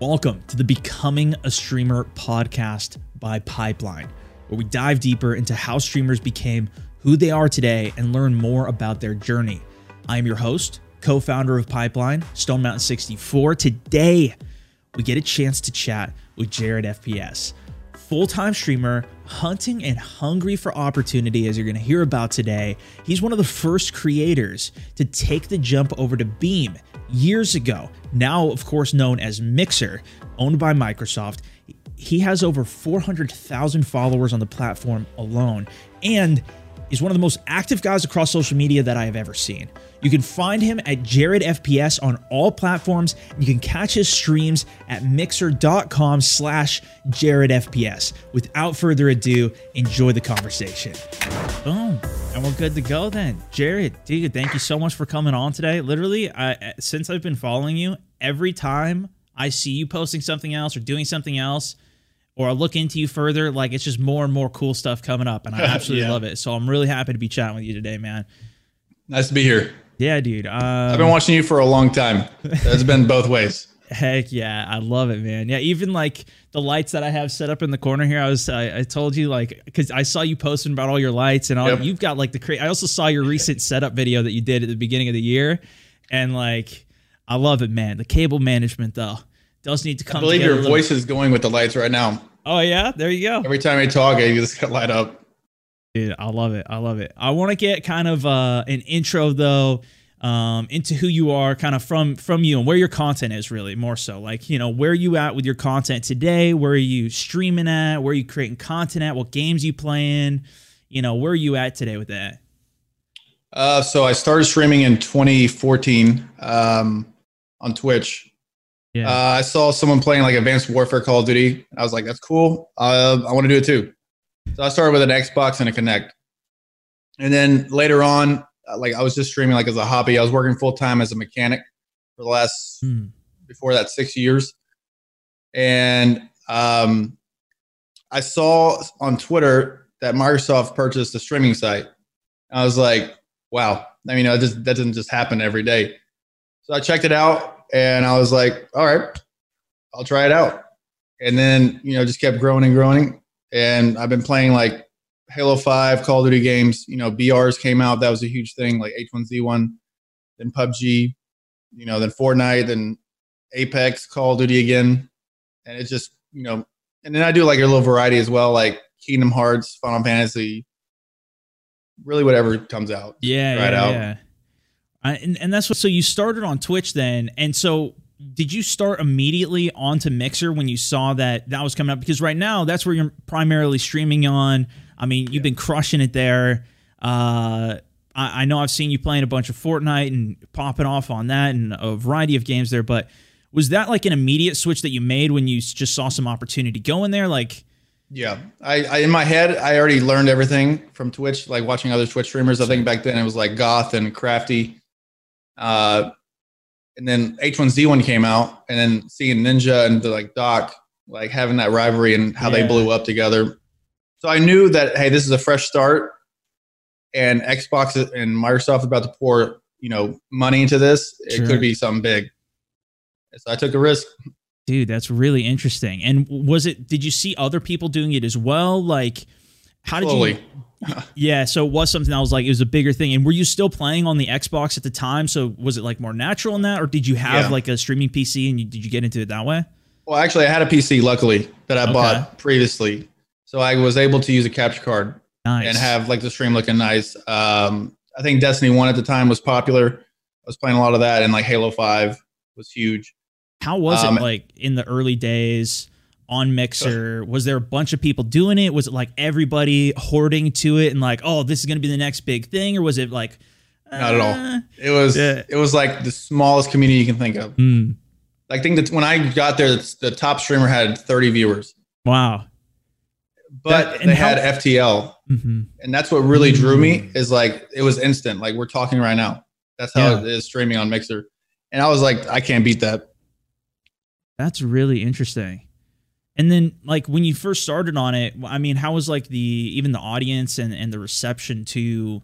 Welcome to the Becoming a Streamer podcast by Pipeline, where we dive deeper into how streamers became who they are today and learn more about their journey. I am your host, co founder of Pipeline, Stone Mountain 64. Today, we get a chance to chat with Jared FPS, full time streamer, hunting and hungry for opportunity, as you're going to hear about today. He's one of the first creators to take the jump over to Beam years ago, now, of course, known as Mixer, owned by Microsoft. He has over 400,000 followers on the platform alone and is one of the most active guys across social media that I have ever seen. You can find him at Jared FPS on all platforms. You can catch his streams at mixer.com slash Jared FPS. Without further ado, enjoy the conversation. Boom. And we're good to go then. Jared, dude, thank you so much for coming on today. Literally, I, since I've been following you, every time I see you posting something else or doing something else, or I'll look into you further, like it's just more and more cool stuff coming up, and I absolutely yeah. love it. So I'm really happy to be chatting with you today, man. Nice to be here. Yeah, dude. Um, I've been watching you for a long time. It's been both ways. Heck yeah, I love it, man. Yeah, even like the lights that I have set up in the corner here. I was I, I told you like because I saw you posting about all your lights and all. Yep. You've got like the cra- I also saw your recent setup video that you did at the beginning of the year, and like I love it, man. The cable management though does need to come. I believe your voice is going with the lights right now. Oh yeah, there you go. Every time I talk, I just light up. Dude, I love it. I love it. I want to get kind of uh, an intro though um, into who you are, kind of from from you and where your content is really more so. Like you know where you at with your content today. Where are you streaming at? Where are you creating content at? What games you playing? You know where are you at today with that? Uh, so I started streaming in 2014 um, on Twitch. Yeah. Uh, I saw someone playing like Advanced Warfare Call of Duty. I was like, that's cool. Uh, I want to do it too. So I started with an Xbox and a Kinect. And then later on, uh, like I was just streaming like as a hobby. I was working full time as a mechanic for the last mm. before that six years. And um, I saw on Twitter that Microsoft purchased a streaming site. I was like, wow. I mean, that, just, that doesn't just happen every day. So I checked it out and I was like, all right, I'll try it out. And then, you know, just kept growing and growing and I've been playing like Halo 5, Call of Duty games. You know, BRs came out. That was a huge thing, like H1Z1, then PUBG, you know, then Fortnite, then Apex, Call of Duty again. And it's just, you know, and then I do like a little variety as well, like Kingdom Hearts, Final Fantasy, really whatever comes out. Yeah, right yeah, out. yeah. Uh, and, and that's what, so you started on Twitch then. And so did you start immediately onto Mixer when you saw that that was coming up? Because right now that's where you're primarily streaming on. I mean, you've yeah. been crushing it there. Uh, I, I, know I've seen you playing a bunch of Fortnite and popping off on that and a variety of games there. But was that like an immediate switch that you made when you just saw some opportunity going there? Like, yeah, I, I in my head I already learned everything from Twitch, like watching other Twitch streamers. I think back then it was like Goth and Crafty. Uh, and then H1Z1 came out, and then seeing Ninja and the, like Doc like having that rivalry and how yeah. they blew up together. So I knew that hey, this is a fresh start, and Xbox and Microsoft about to pour you know money into this. It could be something big. So I took a risk. Dude, that's really interesting. And was it? Did you see other people doing it as well? Like, how did Slowly. you? Yeah, so it was something that was like it was a bigger thing. And were you still playing on the Xbox at the time? So was it like more natural in that, or did you have yeah. like a streaming PC and you, did you get into it that way? Well, actually, I had a PC luckily that I okay. bought previously, so I was able to use a capture card nice. and have like the stream looking nice. Um, I think Destiny One at the time was popular. I was playing a lot of that, and like Halo Five was huge. How was um, it like in the early days? On Mixer? Was there a bunch of people doing it? Was it like everybody hoarding to it and like, oh, this is going to be the next big thing, or was it like? Uh, Not at all. Uh, it was. Yeah. It was like the smallest community you can think of. Mm. I think that when I got there, the top streamer had 30 viewers. Wow. But that, they how, had FTL, mm-hmm. and that's what really drew me. Is like it was instant. Like we're talking right now. That's how yeah. it is streaming on Mixer, and I was like, I can't beat that. That's really interesting. And then like when you first started on it, I mean, how was like the even the audience and and the reception to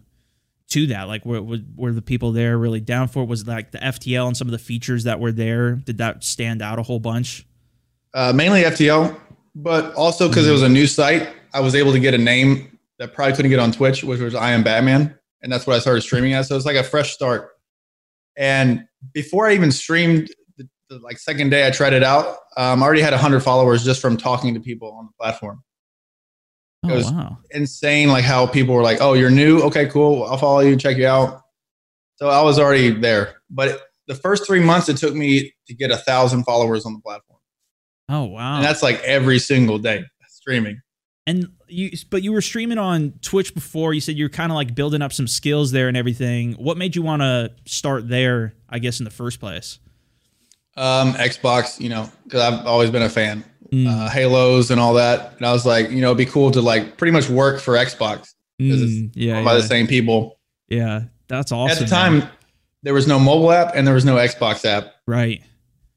to that? Like were were the people there really down for it? Was like the FTL and some of the features that were there, did that stand out a whole bunch? Uh, mainly FTL, but also because mm-hmm. it was a new site, I was able to get a name that probably couldn't get on Twitch, which was I am Batman, and that's what I started streaming as. So it's like a fresh start. And before I even streamed, the, like second day I tried it out, um, I already had hundred followers just from talking to people on the platform. It oh, was wow. insane, like how people were like, "Oh, you're new? Okay, cool. I'll follow you, check you out." So I was already there. But the first three months, it took me to get a thousand followers on the platform. Oh wow! And that's like every single day streaming. And you, but you were streaming on Twitch before. You said you're kind of like building up some skills there and everything. What made you want to start there? I guess in the first place. Um, Xbox, you know, because I've always been a fan. Mm. Uh, Halos and all that, and I was like, you know, it'd be cool to like pretty much work for Xbox because mm, it's yeah, by yeah. the same people. Yeah, that's awesome. At the time, man. there was no mobile app and there was no Xbox app. Right.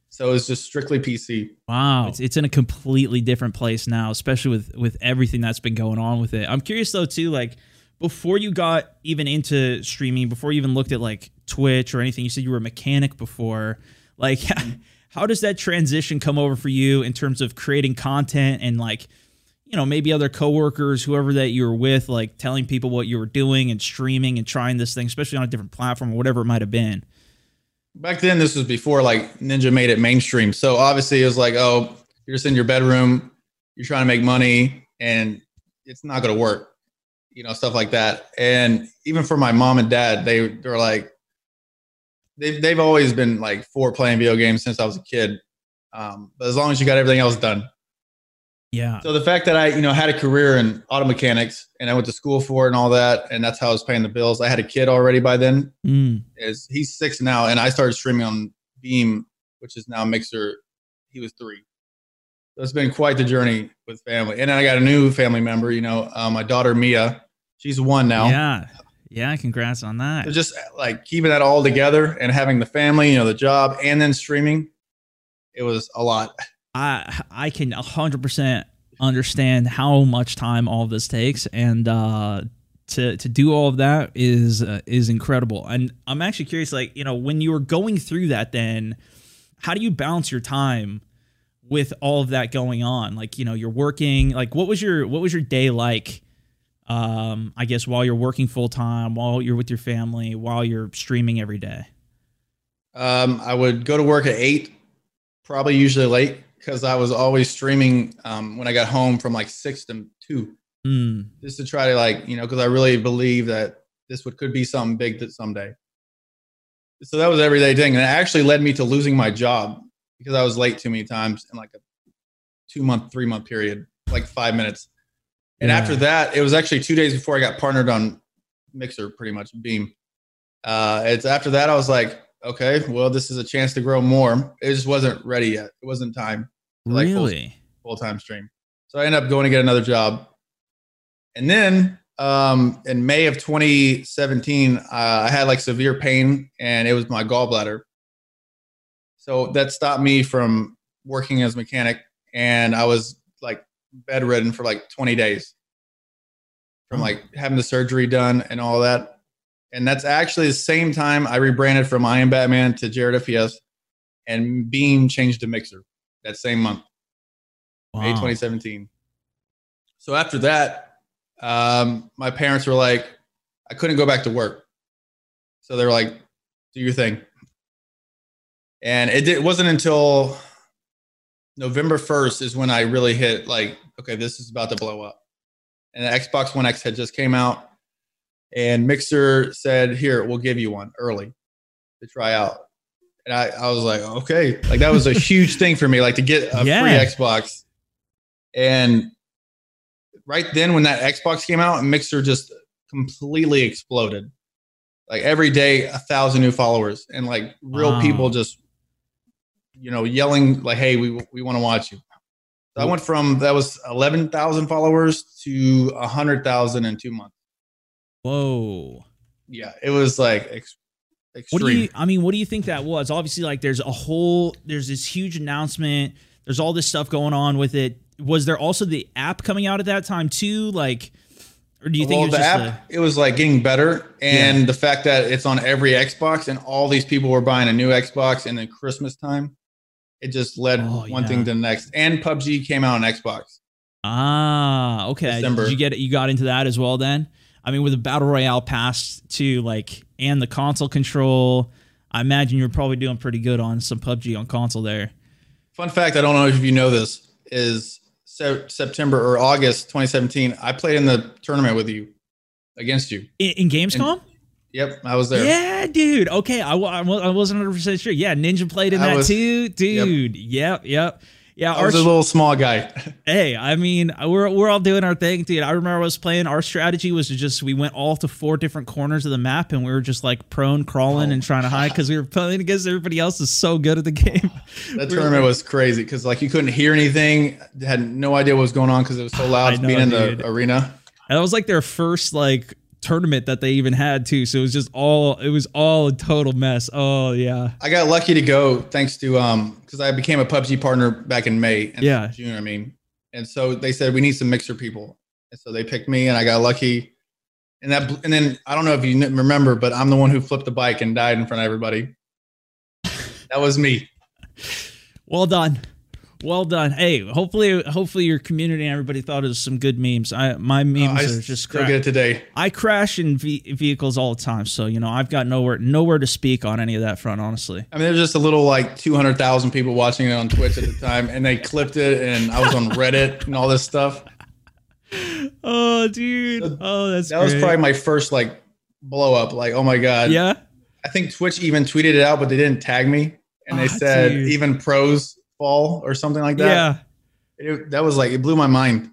So it was just strictly PC. Wow, it's, it's in a completely different place now, especially with with everything that's been going on with it. I'm curious though too, like before you got even into streaming, before you even looked at like Twitch or anything, you said you were a mechanic before. Like, how does that transition come over for you in terms of creating content and like, you know, maybe other coworkers, whoever that you were with, like telling people what you were doing and streaming and trying this thing, especially on a different platform or whatever it might have been? back then this was before like ninja made it mainstream so obviously it was like oh you're just in your bedroom you're trying to make money and it's not going to work you know stuff like that and even for my mom and dad they they're like they've, they've always been like for playing video games since i was a kid um, but as long as you got everything else done yeah. So the fact that I, you know, had a career in auto mechanics and I went to school for it and all that, and that's how I was paying the bills. I had a kid already by then. Mm. Is he's six now, and I started streaming on Beam, which is now Mixer. He was three. So it's been quite the journey with family, and then I got a new family member. You know, uh, my daughter Mia. She's one now. Yeah. Yeah, congrats on that. So just like keeping that all together and having the family, you know, the job, and then streaming, it was a lot. I I can 100% understand how much time all of this takes and uh to to do all of that is uh, is incredible. And I'm actually curious like, you know, when you were going through that then how do you balance your time with all of that going on? Like, you know, you're working, like what was your what was your day like? Um, I guess while you're working full time, while you're with your family, while you're streaming every day. Um, I would go to work at eight, probably usually late because I was always streaming um, when I got home from like six to two, mm. just to try to like you know because I really believe that this would could be something big that someday. So that was everyday thing, and it actually led me to losing my job because I was late too many times in like a two month, three month period, like five minutes. And yeah. after that, it was actually two days before I got partnered on Mixer, pretty much Beam. Uh, it's after that I was like, okay, well, this is a chance to grow more. It just wasn't ready yet. It wasn't time. To, like, really? Full time stream. So I ended up going to get another job. And then um, in May of 2017, uh, I had like severe pain and it was my gallbladder. So that stopped me from working as mechanic. And I was like bedridden for like 20 days from like having the surgery done and all that and that's actually the same time I rebranded from I Am Batman to Jared FPS, and Beam changed to Mixer that same month, wow. May 2017. So after that, um, my parents were like, I couldn't go back to work, so they were like, "Do your thing." And it, it wasn't until November 1st is when I really hit like, okay, this is about to blow up. And the Xbox One X had just came out and Mixer said, "Here, we'll give you one early to try out." And I, I was like, "Okay!" Like that was a huge thing for me, like to get a yeah. free Xbox. And right then, when that Xbox came out, Mixer just completely exploded. Like every day, a thousand new followers, and like real wow. people just, you know, yelling like, "Hey, we we want to watch you." So I mm. went from that was eleven thousand followers to a hundred thousand in two months. Whoa. Yeah, it was like ex- extreme. What do you? I mean, what do you think that was? Obviously, like there's a whole, there's this huge announcement. There's all this stuff going on with it. Was there also the app coming out at that time too? Like, or do you well, think the app? A, it was like getting better, and yeah. the fact that it's on every Xbox, and all these people were buying a new Xbox in the Christmas time. It just led oh, one yeah. thing to the next. And PUBG came out on Xbox. Ah, okay. December. Did you get you got into that as well then? I mean, with the battle royale pass to like and the console control, I imagine you're probably doing pretty good on some PUBG on console there. Fun fact: I don't know if you know this is September or August 2017. I played in the tournament with you against you in, in Gamescom. And, yep, I was there. Yeah, dude. Okay, I, I wasn't 100 percent sure. Yeah, Ninja played in I that was, too, dude. Yep, yep. yep. Yeah, I was a little small guy. hey, I mean, we're we're all doing our thing, dude. I remember I was playing. Our strategy was to just we went all to four different corners of the map, and we were just like prone crawling oh. and trying to hide because we were playing against everybody else is so good at the game. That we tournament was crazy because like you couldn't hear anything, had no idea what was going on because it was so loud know, being in dude. the arena. And that was like their first like tournament that they even had too. So it was just all it was all a total mess. Oh yeah. I got lucky to go thanks to um because I became a PUBG partner back in May. and yeah. June, I mean. And so they said we need some mixer people. And so they picked me and I got lucky. And that and then I don't know if you remember, but I'm the one who flipped the bike and died in front of everybody. that was me. Well done. Well done. Hey, hopefully, hopefully your community and everybody thought it was some good memes. I my memes uh, are just cra- get it today. I crash in v- vehicles all the time, so you know I've got nowhere nowhere to speak on any of that front. Honestly, I mean, there's just a little like 200,000 people watching it on Twitch at the time, and they clipped it, and I was on Reddit and all this stuff. Oh, dude. So oh, that's that great. was probably my first like blow up. Like, oh my god. Yeah. I think Twitch even tweeted it out, but they didn't tag me, and they oh, said dude. even pros fall or something like that. Yeah. It, that was like it blew my mind.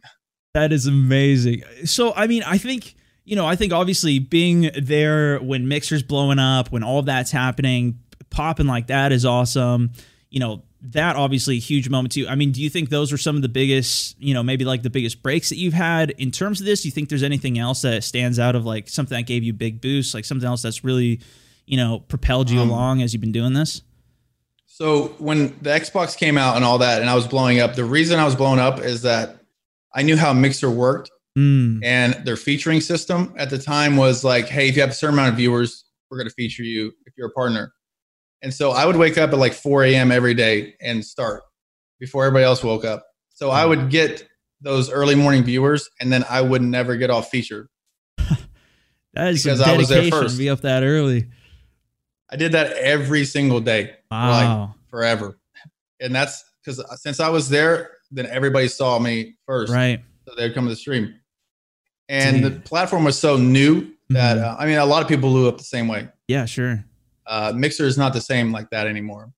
That is amazing. So I mean, I think you know, I think obviously being there when Mixer's blowing up, when all that's happening, popping like that is awesome. You know, that obviously a huge moment too. I mean, do you think those were some of the biggest, you know, maybe like the biggest breaks that you've had in terms of this? Do you think there's anything else that stands out of like something that gave you big boost, like something else that's really, you know, propelled you um, along as you've been doing this? So when the Xbox came out and all that, and I was blowing up, the reason I was blowing up is that I knew how Mixer worked, mm. and their featuring system at the time was like, hey, if you have a certain amount of viewers, we're going to feature you if you're a partner. And so I would wake up at like 4 a.m. every day and start before everybody else woke up. So I would get those early morning viewers, and then I would never get off featured. that is because I was there first. To be up that early. I did that every single day, wow. like forever, and that's because since I was there, then everybody saw me first, right? So they'd come to the stream, and the platform was so new that mm-hmm. uh, I mean, a lot of people blew up the same way. Yeah, sure. Uh, Mixer is not the same like that anymore.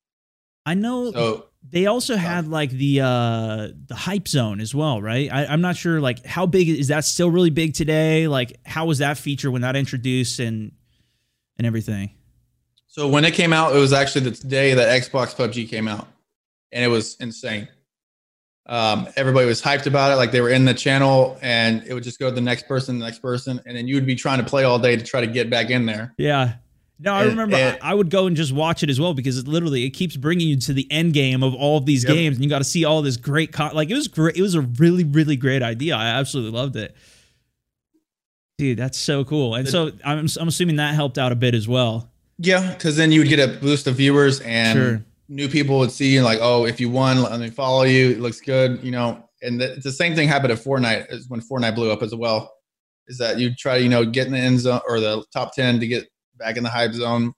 I know. So, they also had like the uh the hype zone as well, right? I, I'm not sure like how big is that still really big today? Like how was that feature when that introduced and and everything? So when it came out, it was actually the day that Xbox PUBG came out, and it was insane. Um, everybody was hyped about it, like they were in the channel, and it would just go to the next person, the next person, and then you would be trying to play all day to try to get back in there. Yeah. No, I remember and, I would go and just watch it as well because it literally it keeps bringing you to the end game of all of these yep. games, and you got to see all this great con- like it was great. It was a really really great idea. I absolutely loved it, dude. That's so cool. And so I'm I'm assuming that helped out a bit as well. Yeah, because then you would get a boost of viewers and sure. new people would see you like, oh, if you won, let me follow you. It looks good, you know. And the, the same thing happened at Fortnite is when Fortnite blew up as well. Is that you try, to, you know, get in the end zone or the top ten to get back in the hype zone.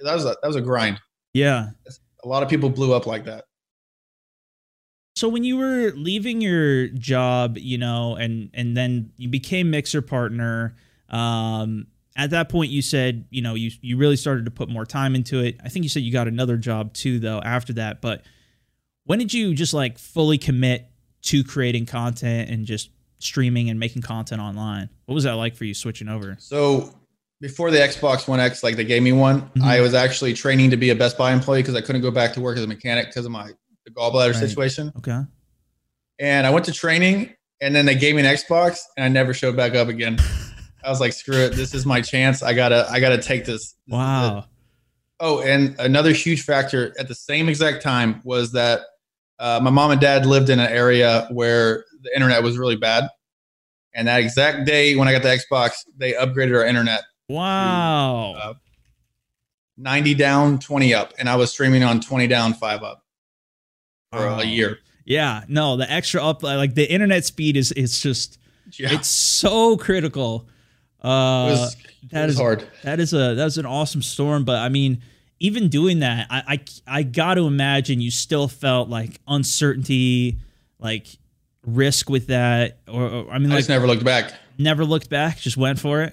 That was a, that was a grind. Yeah, a lot of people blew up like that. So when you were leaving your job, you know, and and then you became mixer partner, um, at that point you said you know you you really started to put more time into it. I think you said you got another job too though after that but when did you just like fully commit to creating content and just streaming and making content online? What was that like for you switching over? So before the xbox one x like they gave me one mm-hmm. i was actually training to be a best buy employee because i couldn't go back to work as a mechanic because of my the gallbladder right. situation. Okay. And i went to training and then they gave me an xbox and i never showed back up again I was like, screw it. This is my chance. I gotta, I gotta take this. this wow. Oh, and another huge factor at the same exact time was that uh, my mom and dad lived in an area where the internet was really bad. And that exact day when I got the Xbox, they upgraded our internet. Wow. To, uh, 90 down, 20 up. And I was streaming on 20 down, 5 up. for a year. Yeah, no, the extra up like the internet speed is it's just yeah. it's so critical. Uh, it was, that is hard. That is a that's an awesome storm, but I mean, even doing that, I I, I got to imagine you still felt like uncertainty, like risk with that, or, or I mean, I like just never looked back. Never looked back. Just went for it.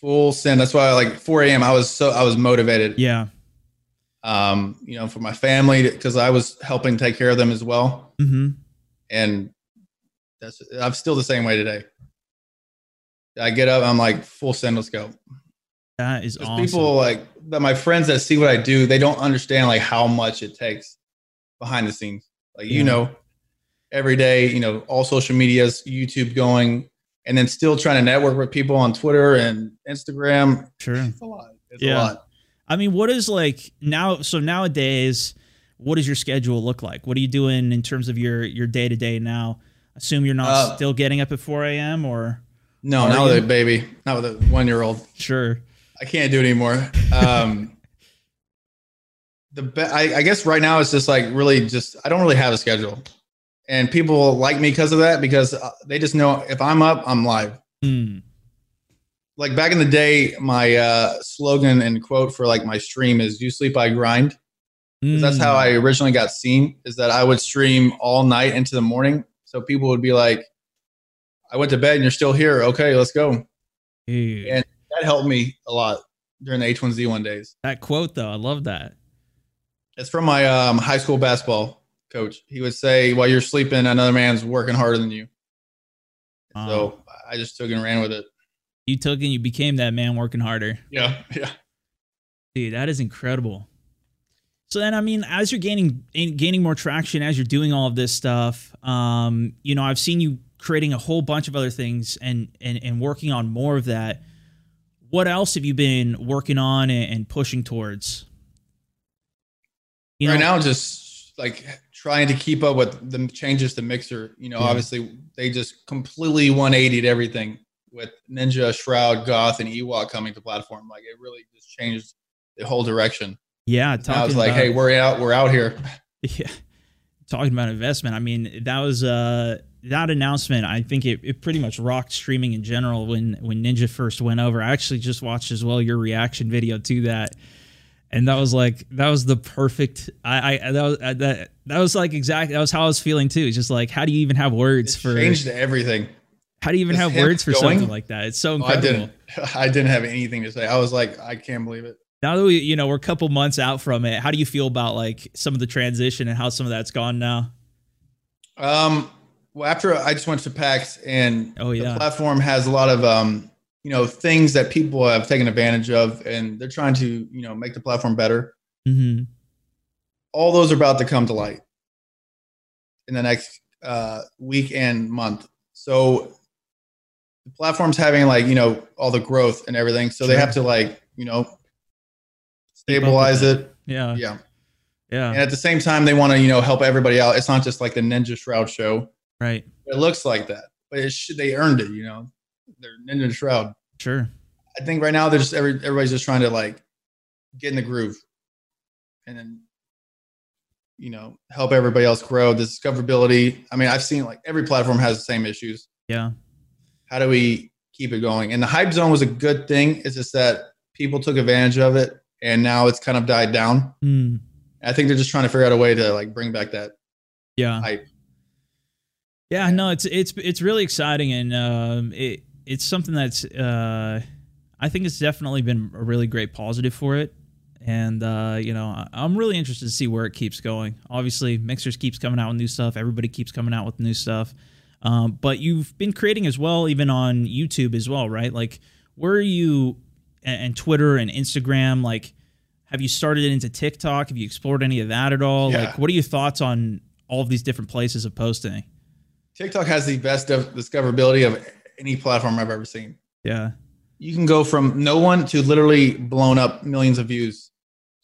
Full send. That's why, like 4 a.m. I was so I was motivated. Yeah. Um, you know, for my family because I was helping take care of them as well. Mm-hmm. And that's I'm still the same way today. I get up, I'm like full send, let's go. That is awesome. People like that, my friends that see what I do, they don't understand like how much it takes behind the scenes. Like yeah. you know, every day, you know, all social medias, YouTube going, and then still trying to network with people on Twitter and Instagram. Sure. It's a lot. It's yeah. a lot. I mean, what is like now? So nowadays, what does your schedule look like? What are you doing in terms of your your day to day now? Assume you're not uh, still getting up at 4 a.m. or no, not with a baby, not with a one year old. Sure, I can't do it anymore. Um, the be- I, I guess right now it's just like really just I don't really have a schedule and people like me because of that because uh, they just know if I'm up, I'm live. Mm. Like back in the day, my uh, slogan and quote for like my stream is "You sleep, I grind." Mm. That's how I originally got seen. Is that I would stream all night into the morning, so people would be like, "I went to bed and you're still here. Okay, let's go." Dude. And that helped me a lot during the H1Z1 days. That quote, though, I love that. It's from my um, high school basketball coach. He would say, "While you're sleeping, another man's working harder than you." So I just took and ran with it. You took and you became that man working harder. Yeah, yeah. Dude, that is incredible. So then, I mean, as you're gaining gaining more traction, as you're doing all of this stuff, um, you know, I've seen you creating a whole bunch of other things and and and working on more of that. What else have you been working on and, and pushing towards? You right know, now, just like trying to keep up with the changes to Mixer. You know, yeah. obviously they just completely 180'd everything with Ninja, Shroud, Goth, and Ewok coming to platform. Like it really just changed the whole direction. Yeah, I was like, about, hey, we're out, we're out here. Yeah, talking about investment. I mean, that was uh that announcement. I think it, it pretty much rocked streaming in general when when Ninja first went over. I actually just watched as well your reaction video to that. And that was like that was the perfect i i that was uh, that that was like exactly that was how i was feeling too. It's just like how do you even have words it for changed everything. How do you even have words for going? something like that? It's so incredible oh, i didn't i didn't have anything to say. I was like i can't believe it. Now that we you know we're a couple months out from it how do you feel about like some of the transition and how some of that's gone now? Um well after i just went to pax and oh yeah. the platform has a lot of um you know things that people have taken advantage of and they're trying to you know make the platform better. Mm-hmm. all those are about to come to light in the next uh, week and month. So the platform's having like you know all the growth and everything so sure. they have to like you know stabilize it. Yeah. Yeah. Yeah. And at the same time they want to you know help everybody out. It's not just like the ninja shroud show right it looks like that but it should, they earned it you know they're Ninja Shroud. Sure. I think right now they're just every, everybody's just trying to like get in the groove, and then you know help everybody else grow. The discoverability. I mean, I've seen like every platform has the same issues. Yeah. How do we keep it going? And the hype zone was a good thing. It's just that people took advantage of it, and now it's kind of died down. Mm. I think they're just trying to figure out a way to like bring back that yeah hype. Yeah, no, it's it's it's really exciting, and um, it it's something that's uh, I think it's definitely been a really great positive for it. And uh, you know, I'm really interested to see where it keeps going. Obviously, Mixers keeps coming out with new stuff. Everybody keeps coming out with new stuff. Um, but you've been creating as well, even on YouTube as well, right? Like, where are you and Twitter and Instagram? Like, have you started into TikTok? Have you explored any of that at all? Yeah. Like, what are your thoughts on all of these different places of posting? TikTok has the best of discoverability of any platform I've ever seen. Yeah. You can go from no one to literally blown up millions of views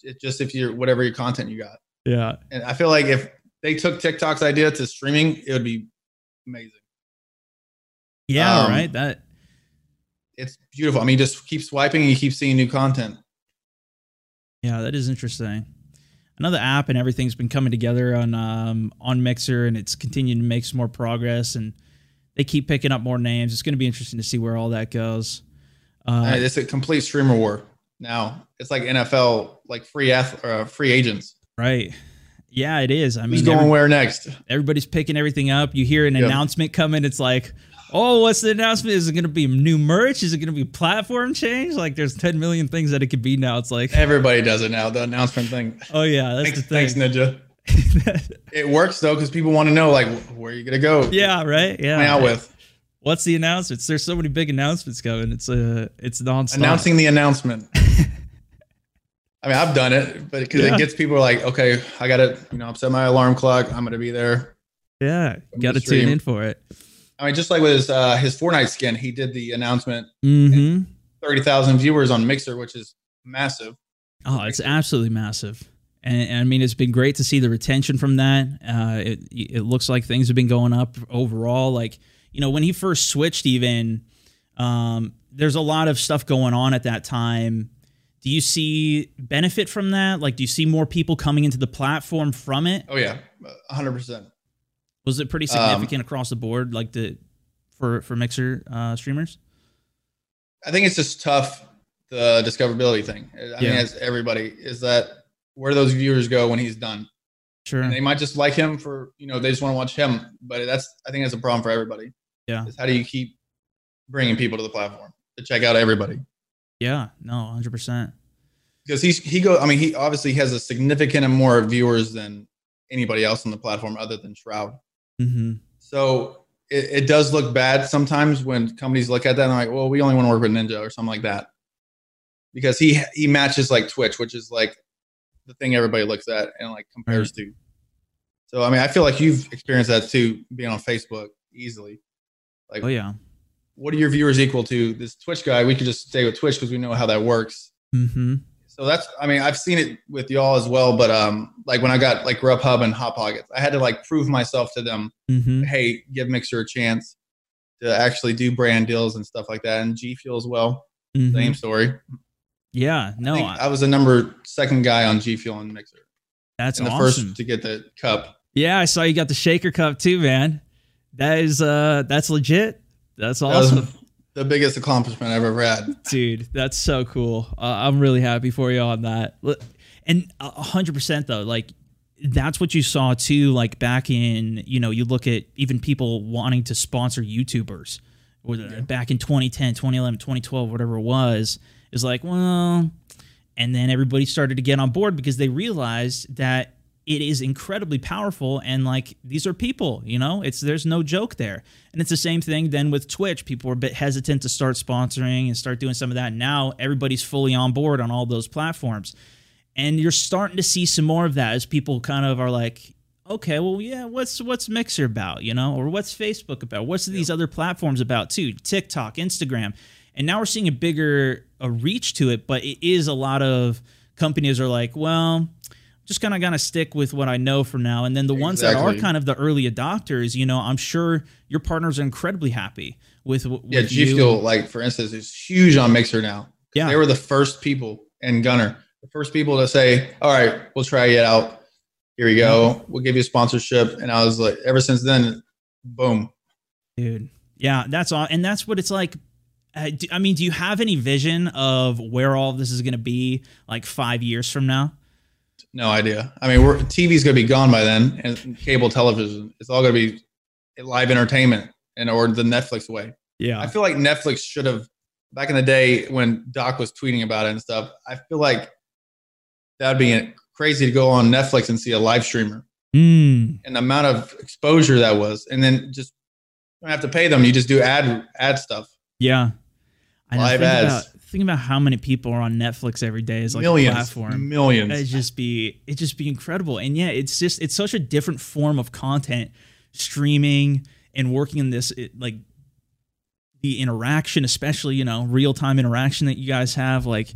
it just if you're whatever your content you got. Yeah. And I feel like if they took TikTok's idea to streaming, it would be amazing. Yeah, um, right. That it's beautiful. I mean, just keep swiping and you keep seeing new content. Yeah, that is interesting. Another app, and everything's been coming together on um, on Mixer, and it's continuing to make some more progress, and they keep picking up more names. It's going to be interesting to see where all that goes. Uh, it's a complete streamer war now. It's like NFL, like free ath- uh, free agents. Right. Yeah, it is. I Who's mean, going every- where next? everybody's picking everything up. You hear an Yep. announcement coming. It's like, oh, what's the announcement? Is it going to be new merch? Is it going to be platform change? Like, there's 10 million things that it could be now. It's like, Everybody does it now. The announcement thing. oh yeah, that's Thanks, the thing. thanks Ninja. It works though because people want to know like where are you gonna go? yeah, right. Yeah. out with What's the announcements? There's so many big announcements coming. It's uh, it's nonstop. announcing the announcement. I mean, I've done it, but because Yeah. it gets people like, okay, I got to, you know, I'm set my alarm clock. I'm gonna be there. Yeah, got to the tune in for it. I mean, just like with his uh, his Fortnite skin, he did the announcement. Mm-hmm. Thirty thousand viewers on Mixer, which is massive. Oh, it's absolutely massive. And, and I mean, it's been great to see the retention from that. Uh, it it looks like things have been going up overall. Like you know, when he first switched, even um, there's a lot of stuff going on at that time. Do you see benefit from that? Like, do you see more people coming into the platform from it? Oh yeah, hundred percent. Was it pretty Um, significant across the board, like the for for Mixer uh, streamers? I think it's just tough the discoverability thing. I Yeah. mean, as everybody is that where do those viewers go when he's done? Sure. And they might just like him for you know they just want to watch him, but that's I think that's a problem for everybody. Yeah. Is how do you keep bringing people to the platform to check out everybody? Yeah. No. Hundred percent. Because he's he go. I mean, he obviously has a significant and more viewers than anybody else on the platform other than Shroud. Mm-hmm. So it, it does look bad sometimes when companies look at that and like, well, we only want to work with Ninja or something like that. Because he he matches like Twitch, which is like the thing everybody looks at and like compares to. So I mean, I feel like you've experienced that too, being on Facebook easily. Like, Oh yeah. what are your viewers equal to? This Twitch guy, we could just stay with Twitch because we know how that works. Mm-hmm. So that's, I mean, I've seen it with y'all as well, but um, like when I got like Grubhub and Hot Pockets, I had to like prove myself to them Mm-hmm. hey, give Mixer a chance to actually do brand deals and stuff like that. And G Fuel as well, Mhm. same story. Yeah, no, I, I- I was the number second guy on G Fuel and Mixer, that's and the awesome. first to get the cup. yeah, I saw you got the shaker cup too, man. That is uh that's legit. That's That was awesome, the biggest accomplishment I've ever had. dude. That's so cool. Uh, I'm really happy for you on that. And a hundred percent though, like that's what you saw too. Like back in, you know, you look at even people wanting to sponsor YouTubers, or the- back in 2010, 2011, 2012, whatever it was, is like, well, and then everybody started to get on board because they realized that it is incredibly powerful and like these are people you know? It's there's no joke there. And it's the same thing then with twitch. People were a bit hesitant to start sponsoring and start doing some of that. Now everybody's fully on board on all those platforms. And you're starting to see some more of that as people kind of are like okay well yeah what's what's mixer about you know? Or what's facebook about? What's these other platforms about too? Tiktok instagram. And now we're seeing a bigger a reach to it but it is a lot of companies are like well just kind of gonna stick with what I know for now. And then the ones that are kind of the early adopters, you know, I'm sure your partners are incredibly happy with. with Yeah, G you. Fuel, like for instance, is huge on Mixer now. Yeah. they were the first people and Gunnar, the first people to say, "All right, we'll try it out. Here we go. We'll give you a sponsorship." And I was like, ever since then, boom. dude. Yeah, that's all, and that's what it's like. Uh, I mean, do you have any vision of where all this is going to be like five years from now? No idea. I mean, we're TV's gonna be gone by then, and cable television. It's all gonna be live entertainment, and or the Netflix way. Yeah, I feel like Netflix should have back in the day when Doc was tweeting about it and stuff. I feel like that'd be crazy to go on Netflix and see a live streamer mm, and the amount of exposure that was, and then just don't have to pay them. You just do ad ad stuff. yeah. I know, Live think ads. About, think about how many people are on Netflix every day as like millions, a platform. millions. It'd just be it just be incredible. And yeah, it's just it's such a different form of content, streaming and working in this it, like the interaction, especially you know real time interaction that you guys have. Like,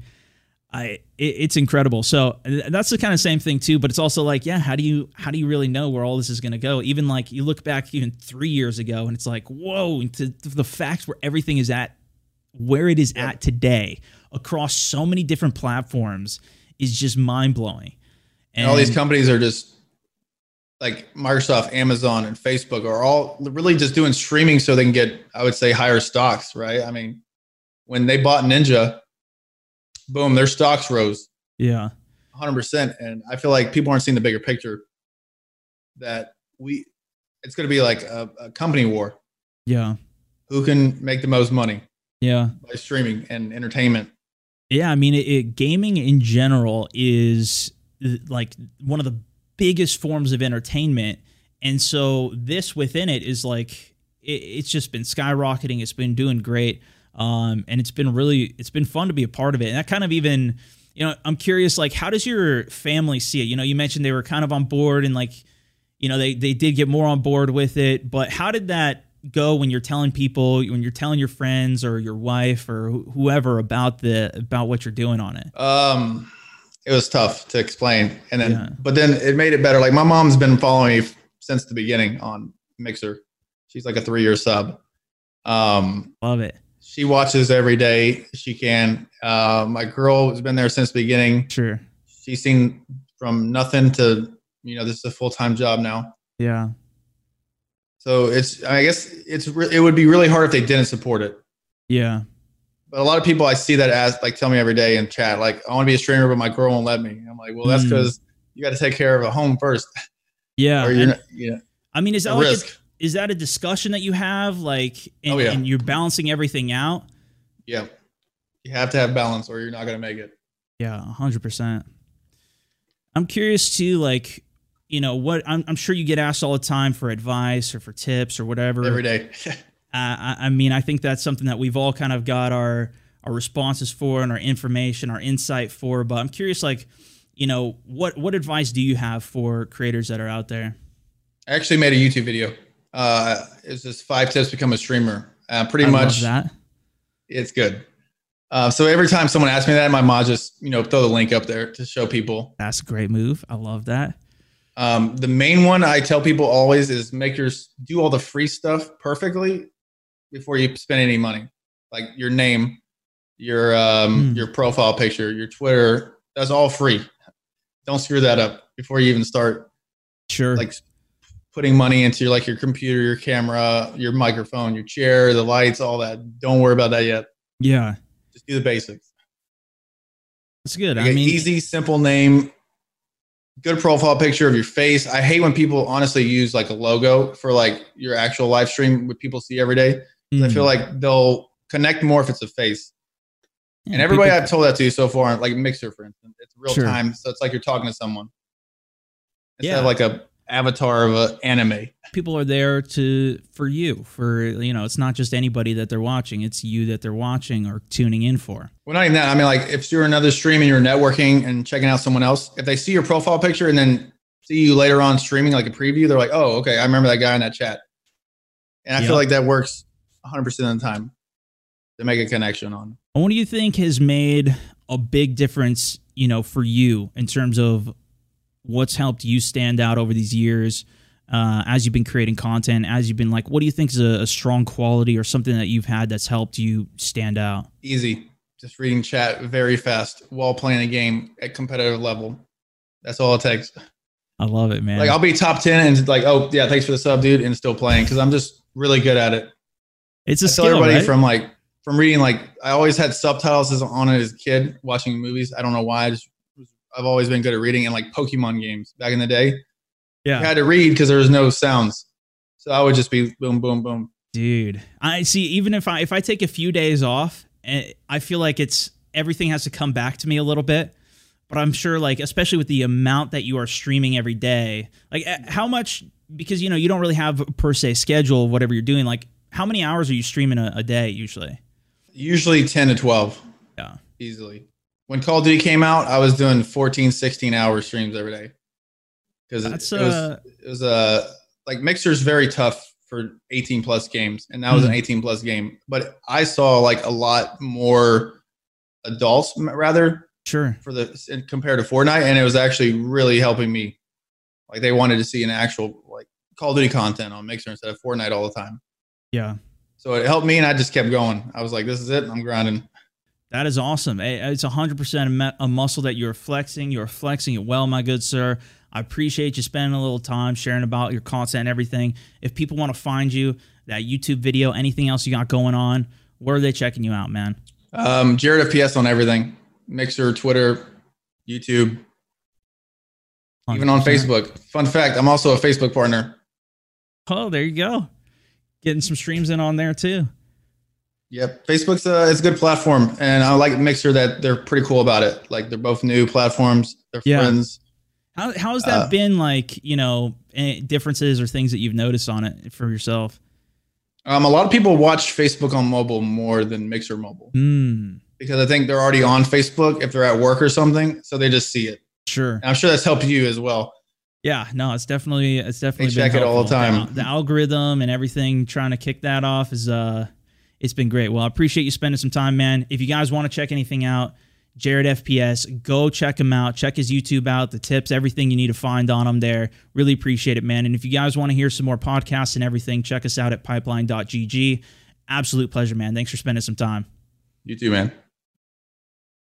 I it, it's incredible. So that's the kind of same thing too. But it's also like, yeah, how do you how do you really know where all this is going to go? Even like you look back even three years ago, and it's like, whoa, to, to the facts where everything is at where it is at today across so many different platforms is just mind blowing. And, and all these companies are just like Microsoft, Amazon, and Facebook are all really just doing streaming so they can get, I would say, higher stocks, right? I mean, when they bought Ninja, boom, their stocks rose. Yeah. 100%. And I feel like people aren't seeing the bigger picture that we, it's going to be like a, a company war. Yeah. Who can make the most money? Yeah. By streaming and entertainment. Yeah. I mean, it, it, gaming in general is like one of the biggest forms of entertainment. And so this within it is like, it, it's just been skyrocketing. It's been doing great. Um, and it's been really, it's been fun to be a part of it. And that kind of even, you know, I'm curious, like, how does your family see it? You know, you mentioned they were kind of on board and like, you know, they, they did get more on board with it, but how did that go when you're telling people, when you're telling your friends or your wife or wh- whoever about the, about what you're doing on it? Um, it was tough to explain. And then, yeah. but then it made it better. Like my mom's been following me since the beginning on Mixer. She's like a three year sub. Um, Love it she watches every day she can. Uh, my girl has been there since the beginning. Sure. She's seen from nothing to you know this is a full time job now. Yeah. So it's I guess it's re- it would be really hard if they didn't support it. Yeah. But a lot of people I see that as like tell me every day in chat like I want to be a streamer but my girl won't let me. I'm like well that's because mm. you got to take care of a home first. Yeah. or you're not, yeah. I mean is that a like. A, is that a discussion that you have like and, oh, yeah. and you're balancing everything out yeah you have to have balance or you're not going to make it yeah 100% i'm curious too like you know what I'm, I'm sure you get asked all the time for advice or for tips or whatever every day uh, I, I mean i think that's something that we've all kind of got our our responses for and our information our insight for but i'm curious like you know what what advice do you have for creators that are out there i actually made a youtube video uh, is this five tips to become a streamer. Uh, pretty I much that. It's good. Uh, so every time someone asks me that, my mom just you know throw the link up there to show people. That's a great move. I love that. Um, the main one I tell people always is make your do all the free stuff perfectly before you spend any money, like your name, your um, mm. your profile picture, your Twitter. That's all free. Don't screw that up before you even start. Sure. Like putting money into your, like your computer, your camera, your microphone, your chair, the lights, all that. Don't worry about that yet. Yeah. Just do the basics. That's good. Like I mean, easy, simple name, good profile picture of your face. I hate when people honestly use like a logo for like your actual live stream, what people see every day. Mm. I feel mm. like they'll connect more if it's a face. Yeah, and everybody people, I've told that to you so far, like Mixer, for instance, it's real sure. time, so it's like you're talking to someone instead yeah. of like a avatar of an anime. People are there to for you for you know it's not just anybody that they're watching it's you that they're watching or tuning in for. Well, not even that. I mean, like if you're another stream and you're networking and checking out someone else, if they see your profile picture and then see you later on streaming like a preview, they're like, oh, okay, I remember that guy in that chat. And I yep. feel like that works 100 percent of the time to make a connection on. What do you think has made a big difference, you know, for you in terms of what's helped you stand out over these years uh, as you've been creating content as you've been like what do you think is a, a, strong quality or something that you've had that's helped you stand out? Easy. Just reading chat very fast while playing a game at competitive level. That's all it takes. I love it man. Like i'll be top 10 and like oh yeah thanks for the sub dude and still playing because i'm just really good at it. It's a I skill, everybody right? from like from reading like i always had subtitles on it as a kid watching movies. I don't know why i just I've always been good at reading and like Pokemon games back in the day. Yeah. I had to read because there was no sounds. So I would just be boom, boom, boom. Dude, I see. Even if I if I take a few days off, eh, I feel like it's everything has to come back to me a little bit. But I'm sure, like especially with the amount that you are streaming every day, like eh, how much because you know you don't really have per se schedule of whatever you're doing. Like how many hours are you streaming a, a day usually? Usually ten to twelve. Yeah, easily when Call of Duty came out, I was doing 14, 16 hour streams every day. Because it, it, was uh, it was a uh, like Mixer's very tough for 18 plus games, and that was mm-hmm. an 18 plus game. But I saw like a lot more adults rather sure for the compared to Fortnite, and it was actually really helping me. Like they wanted to see an actual like Call of Duty content on Mixer instead of Fortnite all the time. Yeah. So it helped me, and I just kept going. I was like, "This is it. I'm grinding." That is awesome. It's 100% a muscle that you're flexing. You're flexing it well, my good sir. I appreciate you spending a little time sharing about your content and everything. If people want to find you, that YouTube video, anything else you got going on, where are they checking you out, man? Um, Jared FPS on everything Mixer, Twitter, YouTube, 100%. even on Facebook. Fun fact I'm also a Facebook partner. Oh, there you go. Getting some streams in on there too. Yep, Facebook's a it's a good platform, and I like Mixer that they're pretty cool about it. Like they're both new platforms. They're yeah. friends. How how has that uh, been? Like you know, differences or things that you've noticed on it for yourself? Um, a lot of people watch Facebook on mobile more than Mixer mobile mm. because I think they're already on Facebook if they're at work or something, so they just see it. Sure, and I'm sure that's helped you as well. Yeah, no, it's definitely it's definitely they check it all the time. The, the algorithm and everything trying to kick that off is uh it's been great. Well, I appreciate you spending some time, man. If you guys want to check anything out, Jared FPS, go check him out. Check his YouTube out, the tips, everything you need to find on him there. Really appreciate it, man. And if you guys want to hear some more podcasts and everything, check us out at pipeline.gg. Absolute pleasure, man. Thanks for spending some time. You too, man.